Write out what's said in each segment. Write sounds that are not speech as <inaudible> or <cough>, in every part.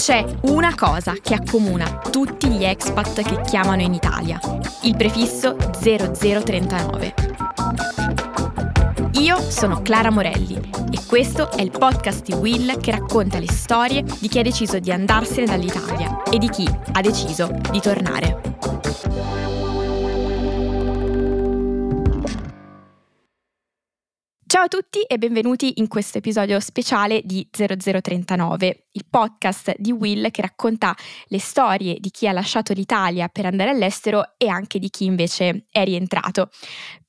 C'è una cosa che accomuna tutti gli expat che chiamano in Italia, il prefisso 0039. Io sono Clara Morelli e questo è il podcast di Will che racconta le storie di chi ha deciso di andarsene dall'Italia e di chi ha deciso di tornare. Ciao a tutti e benvenuti in questo episodio speciale di 0039, il podcast di Will che racconta le storie di chi ha lasciato l'Italia per andare all'estero e anche di chi invece è rientrato.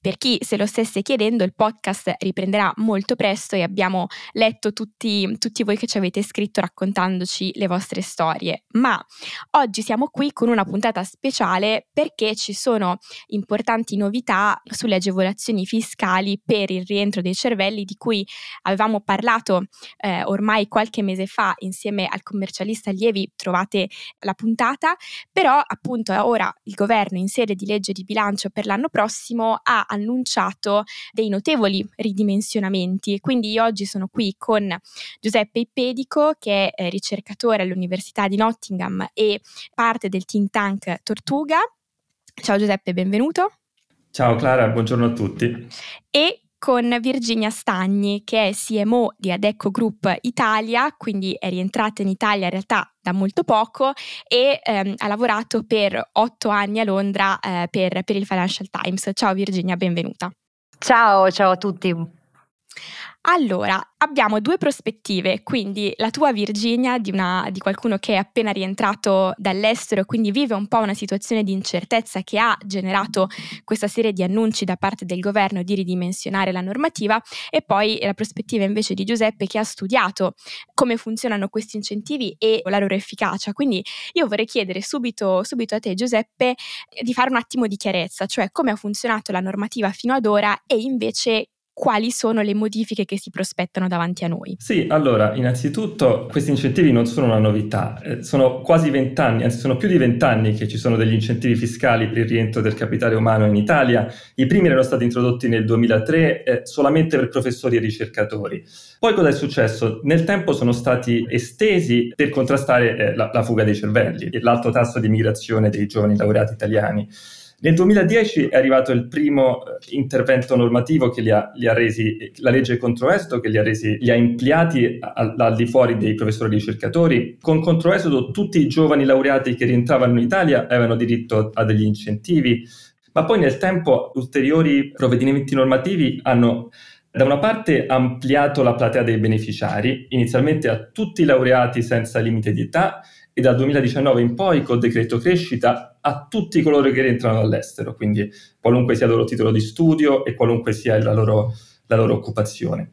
Per chi se lo stesse chiedendo, il podcast riprenderà molto presto e abbiamo letto tutti, tutti, voi che ci avete scritto raccontandoci le vostre storie. Ma oggi siamo qui con una puntata speciale perché ci sono importanti novità sulle agevolazioni fiscali per il rientro dei cervelli di cui avevamo parlato eh, ormai qualche mese fa insieme al commercialista Lievi. Trovate la puntata, però appunto ora il governo in sede di legge di bilancio per l'anno prossimo ha annunciato dei notevoli ridimensionamenti. Quindi io oggi sono qui con Giuseppe Ipedico, che è ricercatore all'Università di Nottingham e parte del think tank Tortuga. Ciao Giuseppe, benvenuto. Ciao Clara, buongiorno a tutti. E con Virginia Stagni, che è CMO di Adecco Group Italia, quindi è rientrata in Italia in realtà da molto poco e ehm, ha lavorato per otto anni a Londra eh, per, per il Financial Times. Ciao Virginia, benvenuta. Ciao, ciao a tutti. Allora, abbiamo due prospettive, quindi la tua Virginia di, una, di, qualcuno che è appena rientrato dall'estero e quindi vive un po' una situazione di incertezza che ha generato questa serie di annunci da parte del governo di ridimensionare la normativa e poi la prospettiva invece di Giuseppe che ha studiato come funzionano questi incentivi e la loro efficacia. Quindi io vorrei chiedere subito, subito a te Giuseppe di fare un attimo di chiarezza, cioè come ha funzionato la normativa fino ad ora e invece quali sono le modifiche che si prospettano davanti a noi? Sì, allora, innanzitutto questi incentivi non sono una novità, eh, sono quasi vent'anni, anzi sono più di vent'anni che ci sono degli incentivi fiscali per il rientro del capitale umano in Italia. I primi erano stati introdotti nel 2003 eh, solamente per professori e ricercatori. Poi cosa è successo? Nel tempo sono stati estesi per contrastare eh, la, la fuga dei cervelli e l'alto tasso di migrazione dei giovani laureati italiani. Nel 2010 è arrivato il primo eh, intervento normativo che li ha, li ha resi, la legge controesodo che li ha, resi, li ha ampliati al di fuori dei professori ricercatori. Con controesodo tutti i giovani laureati che rientravano in Italia avevano diritto a degli incentivi, ma poi nel tempo ulteriori provvedimenti normativi hanno da una parte ampliato la platea dei beneficiari, inizialmente a tutti i laureati senza limite di età e dal 2019 in poi col decreto crescita a tutti coloro che rientrano dall'estero, quindi qualunque sia il loro titolo di studio e qualunque sia la loro, la loro occupazione.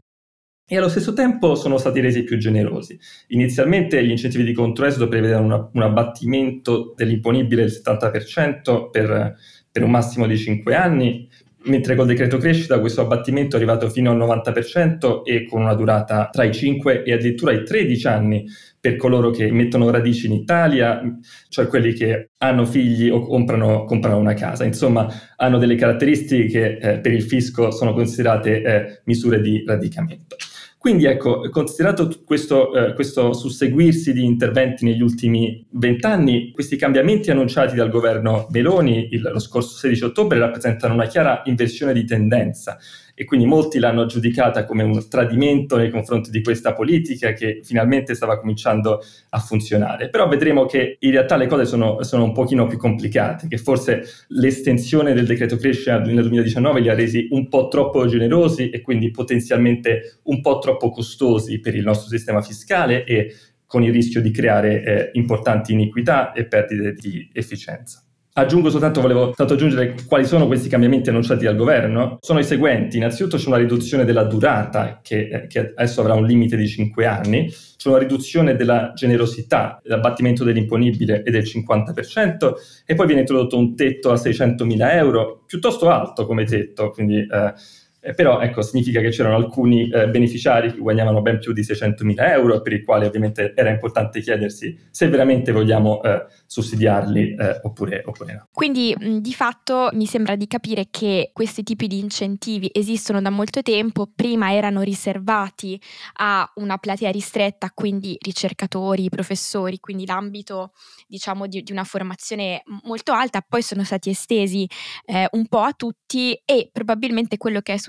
E allo stesso tempo sono stati resi più generosi. Inizialmente gli incentivi di controesodo prevedevano una, un abbattimento dell'imponibile del 70% per, per un massimo di 5 anni, mentre col decreto crescita questo abbattimento è arrivato fino al 90% e con una durata tra i 5 e addirittura i 13 anni per coloro che mettono radici in Italia, cioè quelli che hanno figli o comprano, comprano una casa. Insomma, hanno delle caratteristiche che eh, per il fisco sono considerate eh, misure di radicamento. Quindi ecco, considerato questo, eh, questo, susseguirsi di interventi negli ultimi vent'anni, questi cambiamenti annunciati dal governo Meloni il, lo scorso 16 ottobre rappresentano una chiara inversione di tendenza e quindi molti l'hanno giudicata come un tradimento nei confronti di questa politica che finalmente stava cominciando a funzionare. Però vedremo che in realtà le cose sono, sono un pochino più complicate, che forse l'estensione del decreto crescita nel 2019 li ha resi un po' troppo generosi e quindi potenzialmente un po' troppo costosi per il nostro sistema fiscale e con il rischio di creare eh, importanti iniquità e perdite di efficienza. Aggiungo soltanto, volevo tanto aggiungere quali sono questi cambiamenti annunciati dal governo. Sono i seguenti. Innanzitutto c'è una riduzione della durata, che, eh, che adesso avrà un limite di 5 anni, c'è una riduzione della generosità, l'abbattimento dell'imponibile è del 50% e poi viene introdotto un tetto a 600.000 euro, piuttosto alto come tetto, quindi eh, eh, però ecco, significa che c'erano alcuni eh, beneficiari che guadagnavano ben più di 600.000 euro, per i quali ovviamente era importante chiedersi se veramente vogliamo eh, sussidiarli eh, oppure, oppure, no. Quindi di fatto mi sembra di capire che questi tipi di incentivi esistono da molto tempo, prima erano riservati a una platea ristretta, quindi ricercatori, professori, quindi l'ambito diciamo di, di una formazione molto alta, poi sono stati estesi eh, un po' a tutti e probabilmente quello che è successo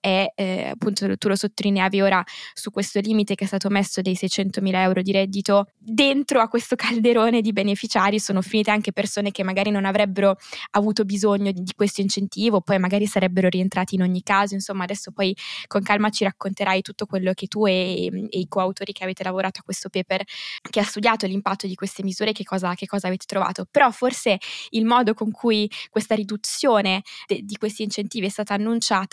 è, eh, appunto tu lo sottolineavi ora su questo limite che è stato messo dei 600.000 euro di reddito, dentro a questo calderone di beneficiari sono finite anche persone che magari non avrebbero avuto bisogno di, di questo incentivo, poi magari sarebbero rientrati in ogni caso, insomma adesso poi con calma ci racconterai tutto quello che tu e, e i coautori che avete lavorato a questo paper, che ha studiato l'impatto di queste misure, che cosa, che cosa avete trovato, però forse il modo con cui questa riduzione de, di questi incentivi è stata annunciata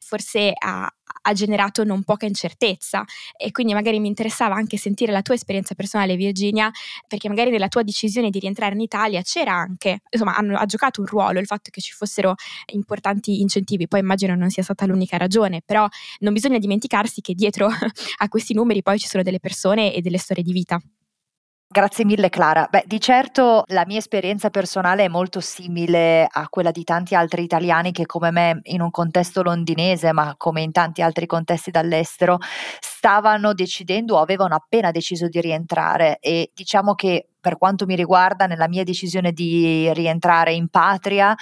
forse ha, ha generato non poca incertezza e quindi magari mi interessava anche sentire la tua esperienza personale Virginia perché magari nella tua decisione di rientrare in Italia c'era anche, insomma hanno, ha giocato un ruolo il fatto che ci fossero importanti incentivi, poi immagino non sia stata l'unica ragione, però non bisogna dimenticarsi che dietro <laughs> a questi numeri poi ci sono delle persone e delle storie di vita. Grazie mille Clara. Beh, di certo la mia esperienza personale è molto simile a quella di tanti altri italiani che come me in un contesto londinese, ma come in tanti altri contesti dall'estero, stavano decidendo o avevano appena deciso di rientrare e diciamo che per quanto mi riguarda, nella mia decisione di rientrare in patria,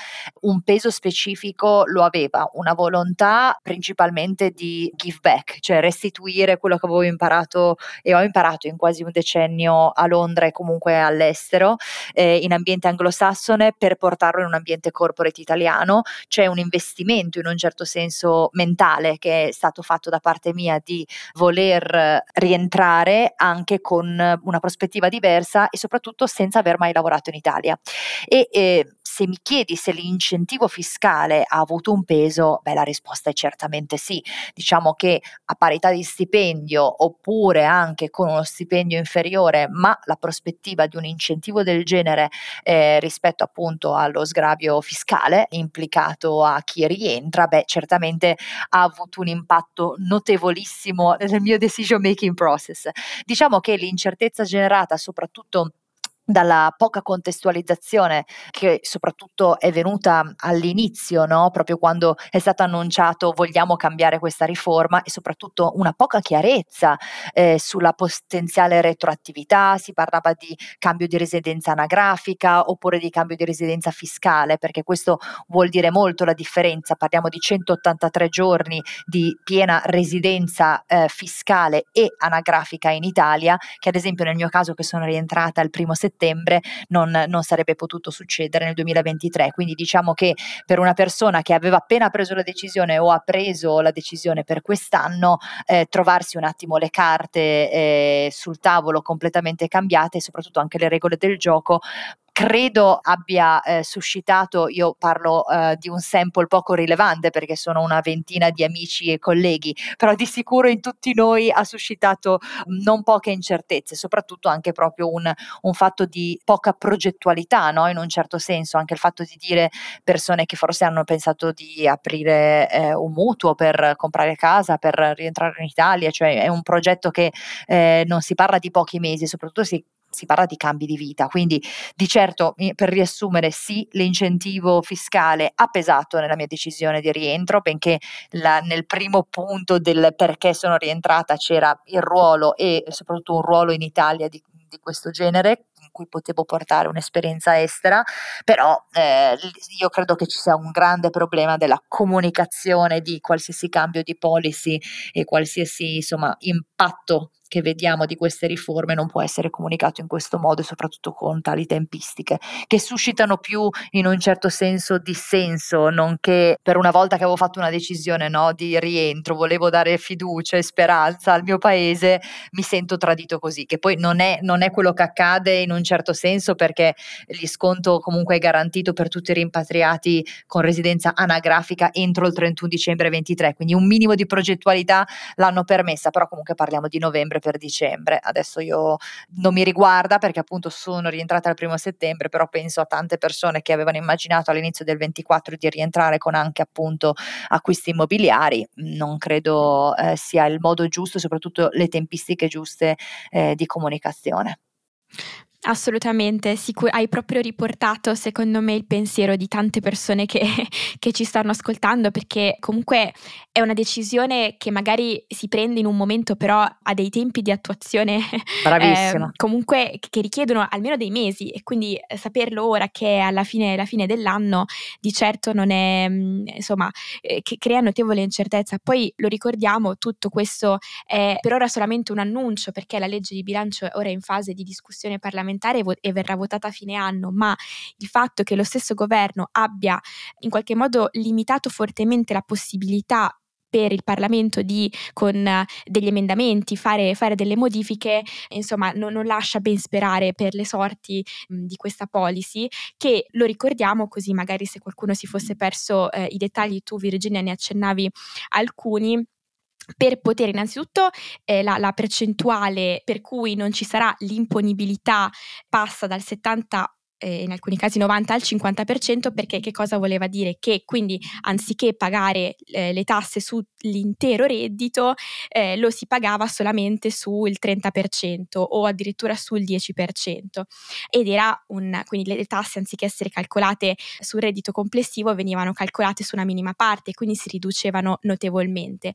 un peso specifico lo aveva, una volontà principalmente di give back, cioè restituire quello che avevo imparato e ho imparato in quasi un decennio a Londra e comunque all'estero, eh, in ambiente anglosassone, per portarlo in un ambiente corporate italiano. C'è un investimento in un certo senso mentale che è stato fatto da parte mia di voler rientrare anche con una prospettiva diversa e soprattutto senza aver mai lavorato in Italia. E eh, se mi chiedi se l'incentivo fiscale ha avuto un peso, beh la risposta è certamente sì. Diciamo che a parità di stipendio oppure anche con uno stipendio inferiore, ma la prospettiva di un incentivo del genere eh, rispetto appunto allo sgravio fiscale implicato a chi rientra, beh certamente ha avuto un impatto notevolissimo nel mio decision making process. Diciamo che l'incertezza generata soprattutto dalla poca contestualizzazione che soprattutto è venuta all'inizio, no? proprio quando è stato annunciato vogliamo cambiare questa riforma e soprattutto una poca chiarezza eh, sulla potenziale retroattività, si parlava di cambio di residenza anagrafica oppure di cambio di residenza fiscale, perché questo vuol dire molto la differenza, parliamo di 183 giorni di piena residenza eh, fiscale e anagrafica in Italia, che ad esempio nel mio caso che sono rientrata il primo settembre, settembre non, non sarebbe potuto succedere nel 2023. Quindi diciamo che per una persona che aveva appena preso la decisione o ha preso la decisione per quest'anno, eh, trovarsi un attimo le carte eh, sul tavolo completamente cambiate e soprattutto anche le regole del gioco credo abbia eh, suscitato, io parlo eh, di un sample poco rilevante perché sono una ventina di amici e colleghi, però di sicuro in tutti noi ha suscitato non poche incertezze, soprattutto anche proprio un, un fatto di poca progettualità, no? in un certo senso, anche il fatto di dire persone che forse hanno pensato di aprire eh, un mutuo per comprare casa, per rientrare in Italia, cioè è un progetto che eh, non si parla di pochi mesi, soprattutto si si parla di cambi di vita. Quindi di certo, per riassumere, sì, l'incentivo fiscale ha pesato nella mia decisione di rientro, benché la, nel primo punto del perché sono rientrata c'era il ruolo e soprattutto un ruolo in Italia di, di questo genere in cui potevo portare un'esperienza estera, però eh, io credo che ci sia un grande problema della comunicazione di qualsiasi cambio di policy e qualsiasi insomma impatto che vediamo di queste riforme non può essere comunicato in questo modo e soprattutto con tali tempistiche, che suscitano più in un certo senso dissenso, nonché per una volta che avevo fatto una decisione no, di rientro, volevo dare fiducia e speranza al mio paese, mi sento tradito così, che poi non è, non è quello che accade in un certo senso perché gli sconto comunque è garantito per tutti i rimpatriati con residenza anagrafica entro il 31 dicembre 23, quindi un minimo di progettualità l'hanno permessa, però comunque parliamo di novembre novembre per dicembre. Adesso io non mi riguarda perché appunto sono rientrata il primo settembre, però penso a tante persone che avevano immaginato all'inizio del 24 di rientrare con anche appunto acquisti immobiliari. Non credo eh, sia il modo giusto, soprattutto le tempistiche giuste eh, di comunicazione. Assolutamente, sicur- hai proprio riportato secondo me il pensiero di tante persone che, <laughs> che, ci stanno ascoltando perché comunque è una decisione che magari si prende in un momento però ha dei tempi di attuazione <laughs> eh, comunque che richiedono almeno dei mesi e quindi eh, saperlo ora che è alla fine, alla fine dell'anno di certo non è mm, insomma eh, che crea notevole incertezza. Poi lo ricordiamo, tutto questo è per ora solamente un annuncio perché la legge di bilancio ora è in fase di discussione parlamentare parlamentare e verrà votata a fine anno, ma il fatto che lo stesso governo abbia in qualche modo limitato fortemente la possibilità per il Parlamento di con degli emendamenti fare, fare delle modifiche, insomma non, non, lascia ben sperare per le sorti mh, di questa policy che lo ricordiamo così magari se qualcuno si fosse perso eh, i dettagli tu Virginia ne accennavi alcuni per poter innanzitutto eh, la, la, percentuale per cui non ci sarà l'imponibilità passa dal 70 eh, in alcuni casi 90 al 50% perché che cosa voleva dire? Che quindi anziché pagare eh, le tasse sull'intero reddito eh, lo si pagava solamente sul 30% o addirittura sul 10% ed era un, quindi le tasse anziché essere calcolate sul reddito complessivo venivano calcolate su una minima parte quindi si riducevano notevolmente.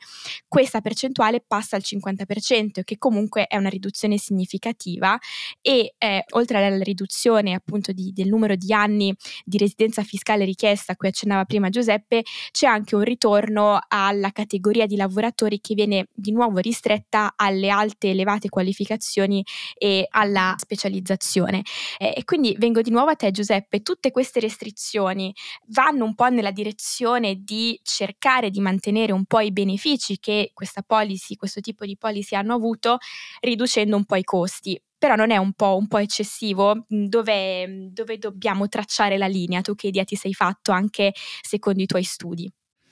Questa percentuale passa al 50% che comunque è una riduzione significativa e eh, oltre alla riduzione appunto di, del numero di anni di residenza fiscale richiesta a cui accennava prima Giuseppe, c'è anche un ritorno alla categoria di lavoratori che viene di nuovo ristretta alle alte elevate qualificazioni e alla specializzazione. Eh, e quindi vengo di nuovo a te Giuseppe, tutte queste restrizioni vanno un po' nella direzione di cercare di mantenere un po' i benefici che questa policy, questo tipo di policy hanno avuto, riducendo un po' i costi però non è un po', un po eccessivo? Dove, dove dobbiamo tracciare la linea? Tu che idea ti sei fatto anche secondo i tuoi studi?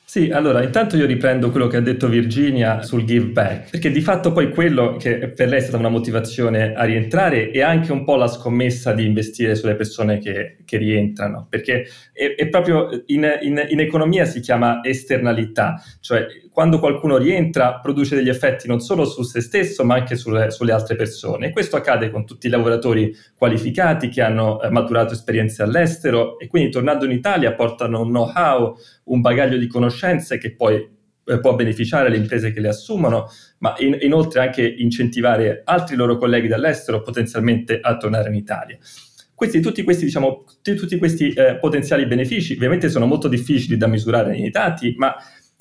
Sì, allora intanto io riprendo quello che ha detto Virginia sul give back, perché di fatto poi quello che per lei è stata una motivazione a rientrare è anche un po' la scommessa di investire sulle persone che, che rientrano, perché è, è proprio in, in, in, economia si chiama esternalità, cioè quando qualcuno rientra produce degli effetti non solo su se stesso ma anche sulle, sulle altre persone. E questo accade con tutti i lavoratori qualificati che hanno eh, maturato esperienze all'estero e quindi tornando in Italia portano un know-how, un bagaglio di conoscenze che poi eh, può beneficiare le imprese che le assumono, ma in, inoltre anche incentivare altri loro colleghi dall'estero potenzialmente a tornare in Italia. Questi, tutti questi, diciamo, tutti, questi eh, potenziali benefici ovviamente sono molto difficili da misurare nei dati, ma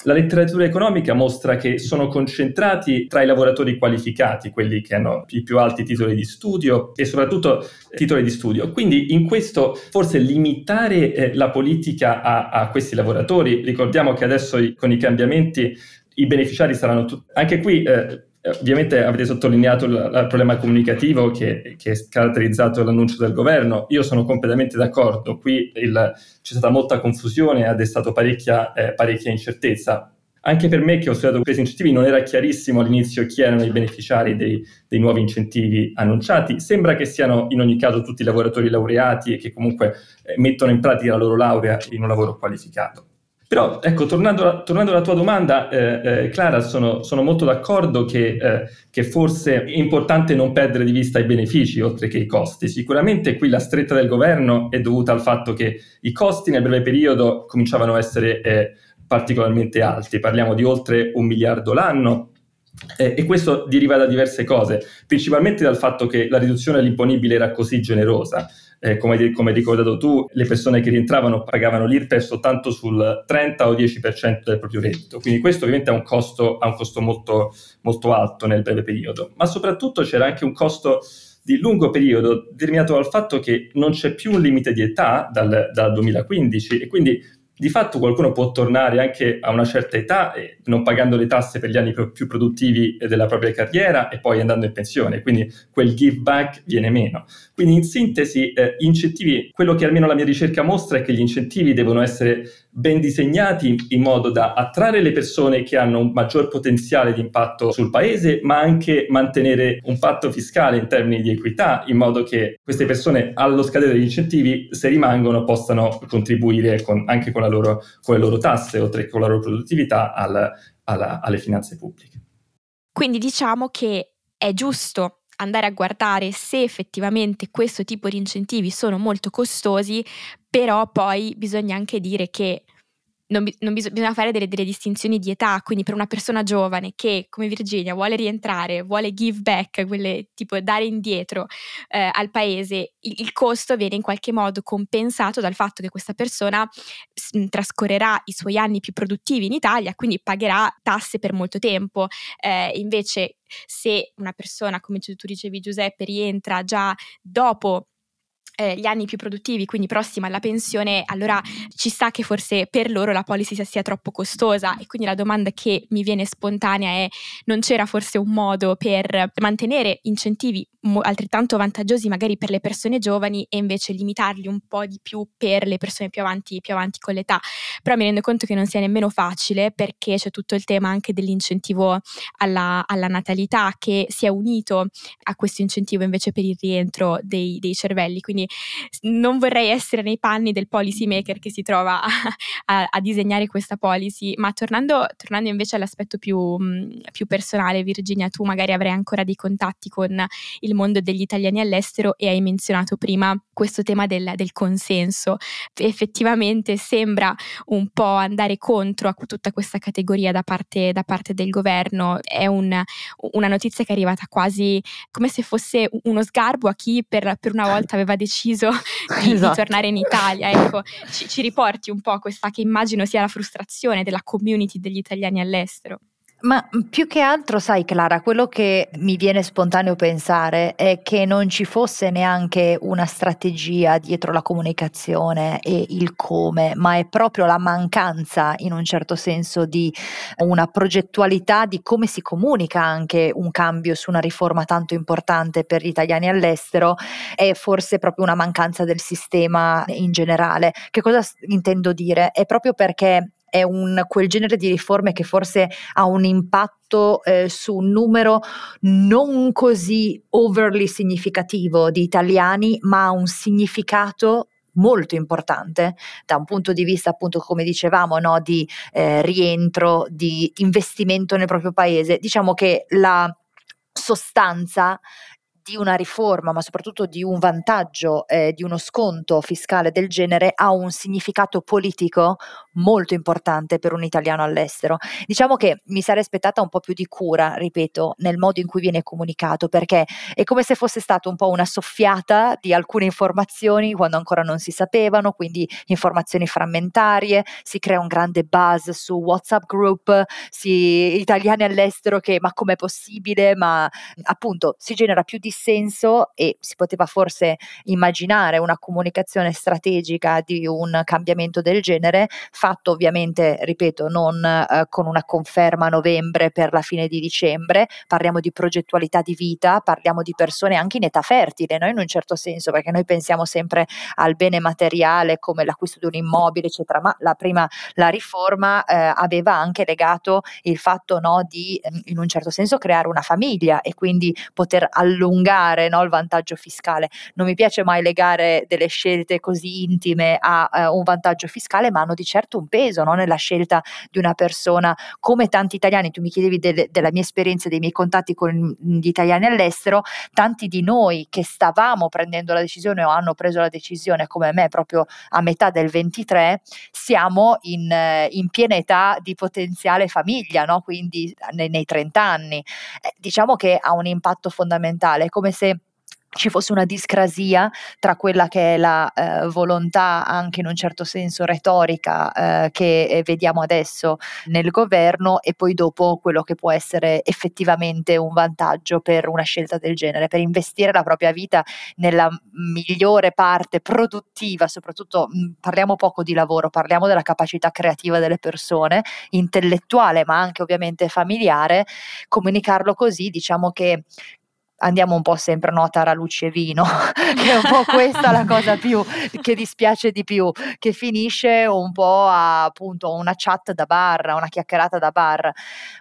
la letteratura economica mostra che sono concentrati tra i lavoratori qualificati, quelli che hanno i più alti titoli di studio e soprattutto titoli di studio. Quindi in questo forse limitare eh, la politica a, a, questi lavoratori, ricordiamo che adesso i, con i cambiamenti i beneficiari saranno tutti, anche qui eh, Ovviamente avete sottolineato il, il problema comunicativo che, che, è caratterizzato dall'annuncio del governo. Io sono completamente d'accordo. Qui il, c'è stata molta confusione, ha destato parecchia, eh, parecchia incertezza. Anche per me che ho studiato questi incentivi non era chiarissimo all'inizio chi erano i beneficiari dei, dei, nuovi incentivi annunciati. Sembra che siano in ogni caso tutti lavoratori laureati e che comunque eh, mettono in pratica la loro laurea in un lavoro qualificato. Però, ecco, tornando, tornando alla tua domanda, eh, eh, Clara, sono, sono, molto d'accordo che, eh, che, forse è importante non perdere di vista i benefici oltre che i costi. Sicuramente qui la stretta del governo è dovuta al fatto che i costi nel breve periodo cominciavano a essere eh, particolarmente alti, parliamo di oltre un miliardo l'anno, eh, e questo deriva da diverse cose, principalmente dal fatto che la riduzione all'imponibile era così generosa eh, come, come, ricordato tu, le persone che rientravano pagavano l'IRPEF soltanto sul 30 o 10% del proprio reddito. Quindi questo ovviamente ha un costo, ha un costo molto, molto alto nel breve periodo, ma soprattutto c'era anche un costo di lungo periodo determinato dal fatto che non c'è più un limite di età dal, dal 2015 e quindi di fatto qualcuno può tornare anche a una certa età eh, non pagando le tasse per gli anni più produttivi della propria carriera e poi andando in pensione, quindi quel give back viene meno. Quindi in sintesi, eh, incentivi, quello che almeno la mia ricerca mostra è che gli incentivi devono essere ben disegnati in modo da attrarre le persone che hanno un maggior potenziale di impatto sul paese, ma anche mantenere un patto fiscale in termini di equità, in modo che queste persone allo scadere degli incentivi, se rimangono, possano contribuire con, anche con, loro, con, le loro tasse, oltre che con la loro produttività, al, alla, alle finanze pubbliche. Quindi diciamo che è giusto andare a guardare se effettivamente questo tipo di incentivi sono molto costosi, però poi bisogna anche dire che non, non bis- bisogna fare delle, delle, distinzioni di età, quindi per una persona giovane che come Virginia vuole rientrare, vuole give back, quelle, tipo dare indietro eh, al paese, il, il, costo viene in qualche modo compensato dal fatto che questa persona s- trascorrerà i suoi anni più produttivi in Italia, quindi pagherà tasse per molto tempo. Eh, invece se una persona, come tu dicevi Giuseppe, rientra già dopo eh, gli anni più produttivi, quindi prossima alla pensione, allora ci sta che forse per loro la policy sia troppo costosa e quindi la domanda che mi viene spontanea è non c'era forse un modo per mantenere incentivi altrettanto vantaggiosi magari per le persone giovani e invece limitarli un po' di più per le persone più avanti, più avanti con l'età. Però mi rendo conto che non sia nemmeno facile perché c'è tutto il tema anche dell'incentivo alla, alla natalità che si è unito a questo incentivo invece per il rientro dei, dei cervelli. Quindi non vorrei essere nei panni del policy maker che si trova a, <laughs> a, a disegnare questa policy, ma tornando, tornando invece all'aspetto più, più personale, Virginia, tu magari avrai ancora dei contatti con il mondo degli italiani all'estero e hai menzionato prima questo tema del, del consenso. Effettivamente sembra un po' andare contro a tutta questa categoria da parte, da parte del governo. È un, una notizia che è arrivata quasi come se fosse uno sgarbo a chi per, per una <laughs> volta aveva deciso <laughs> di, esatto. di tornare in Italia. Ecco, ci, ci riporti un po' questa che immagino sia la frustrazione della community degli italiani all'estero. Ma mhmm, più che altro, sai Clara, quello che mi viene spontaneo pensare è che non ci fosse neanche una strategia dietro la comunicazione e il come, ma è proprio la mancanza in un certo senso di una progettualità di come si comunica anche un cambio su una riforma tanto importante per gli italiani all'estero, è forse proprio una mancanza del sistema in generale. Che cosa intendo dire? È proprio perché è un, quel genere di riforme che forse ha un impatto eh, su un numero non così overly significativo di italiani, ma ha un significato molto importante da un punto di vista appunto come dicevamo no, di eh, rientro, di investimento nel proprio paese. Diciamo che la sostanza di una riforma, ma soprattutto di un vantaggio, eh, di uno sconto fiscale del genere, ha un significato politico molto importante per un italiano all'estero. Diciamo che mi sarei aspettata un po' più di cura, ripeto, nel modo in cui viene comunicato, perché è come se fosse stata un po' una soffiata di alcune informazioni quando ancora non si sapevano, quindi informazioni frammentarie, si crea un grande buzz su WhatsApp group, si, italiani all'estero che ma com'è possibile, ma appunto si genera più di senso e si poteva forse immaginare una comunicazione strategica di un cambiamento del genere, fatto ovviamente, ripeto, non eh, con una conferma a novembre per la fine di dicembre, parliamo di progettualità di vita, parliamo di persone anche in età fertile, no? in un certo senso, perché noi pensiamo sempre al bene materiale come l'acquisto di un immobile, eccetera, ma la prima, la riforma eh, aveva anche legato il fatto no, di, in un certo senso, creare una famiglia e quindi poter allungare allungare no, il vantaggio fiscale. Non mi piace mai legare delle scelte così intime a uh, un vantaggio fiscale, ma hanno di certo un peso no, nella scelta di una persona. Come tanti italiani, tu mi chiedevi de- della mia esperienza, dei miei contatti con gli italiani all'estero, tanti di noi che stavamo prendendo la decisione o hanno preso la decisione come me proprio a metà del 23, siamo in, in piena età di potenziale famiglia, no? quindi nei, nei 30 anni. Eh, diciamo che ha un impatto fondamentale come se ci fosse una discrasia tra quella che è la eh, volontà anche in un certo senso retorica eh, che eh, vediamo adesso nel governo e poi dopo quello che può essere effettivamente un vantaggio per una scelta del genere, per investire la propria vita nella migliore parte produttiva, soprattutto mh, parliamo poco di lavoro, parliamo della capacità creativa delle persone, intellettuale ma anche ovviamente familiare, comunicarlo così diciamo che andiamo un po' sempre no, a taralucci e vino, <laughs> che è un po' questa la cosa più che dispiace di più, che finisce un po' a appunto una chat da bar, una chiacchierata da bar,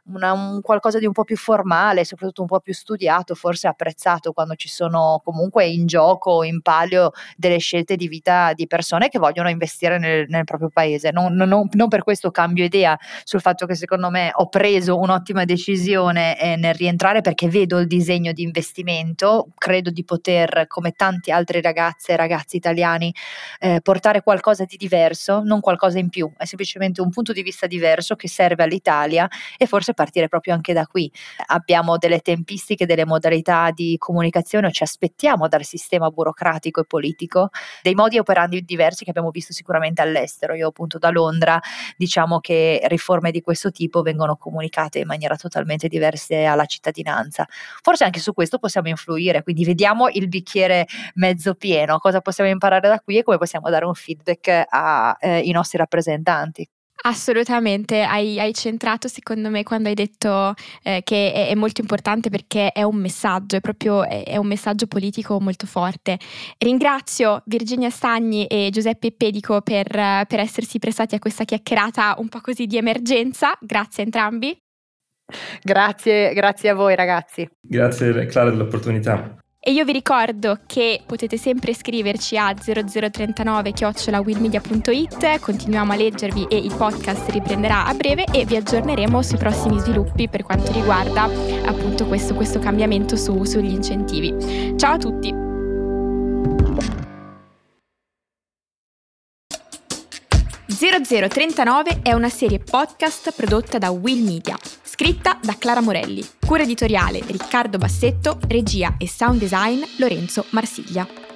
una, un qualcosa di un po' più formale, soprattutto un po' più studiato, forse apprezzato quando ci sono comunque in gioco, in palio delle scelte di vita di persone che vogliono investire nel, nel proprio paese. Non, non, non, per questo cambio idea sul fatto che secondo me ho preso un'ottima decisione eh, nel rientrare perché vedo il disegno di investire investimento, credo di poter, come tanti altri ragazze e ragazzi italiani, eh, portare qualcosa di diverso, non qualcosa in più, è semplicemente un punto di vista diverso che serve all'Italia e forse partire proprio anche da qui. Abbiamo delle tempistiche, delle modalità di comunicazione ci aspettiamo dal sistema burocratico e politico dei modi operandi diversi che abbiamo visto sicuramente all'estero. Io appunto da Londra diciamo che riforme di questo tipo vengono comunicate in maniera totalmente diversa alla cittadinanza. Forse anche su questo possiamo influire, quindi vediamo il bicchiere mezzo pieno, cosa possiamo imparare da qui e come possiamo dare un feedback ai eh, nostri rappresentanti. Assolutamente, hai, hai, centrato secondo me quando hai detto eh, che è, è, molto importante perché è un messaggio, è proprio è, è un messaggio politico molto forte. Ringrazio Virginia Stagni e Giuseppe Pedico per, per essersi prestati a questa chiacchierata un po' così di emergenza, grazie a entrambi. Grazie, grazie a voi ragazzi. Grazie Clara dell'opportunità. E io vi ricordo che potete sempre scriverci a 0039 chiocciolawillmedia.it, continuiamo a leggervi e il podcast riprenderà a breve e vi aggiorneremo sui prossimi sviluppi per quanto riguarda appunto questo, questo cambiamento su, sugli incentivi. Ciao a tutti! «0039» è una serie podcast prodotta da Will Media. Scritta da Clara Morelli. Cura editoriale Riccardo Bassetto, regia e sound design Lorenzo Marsiglia.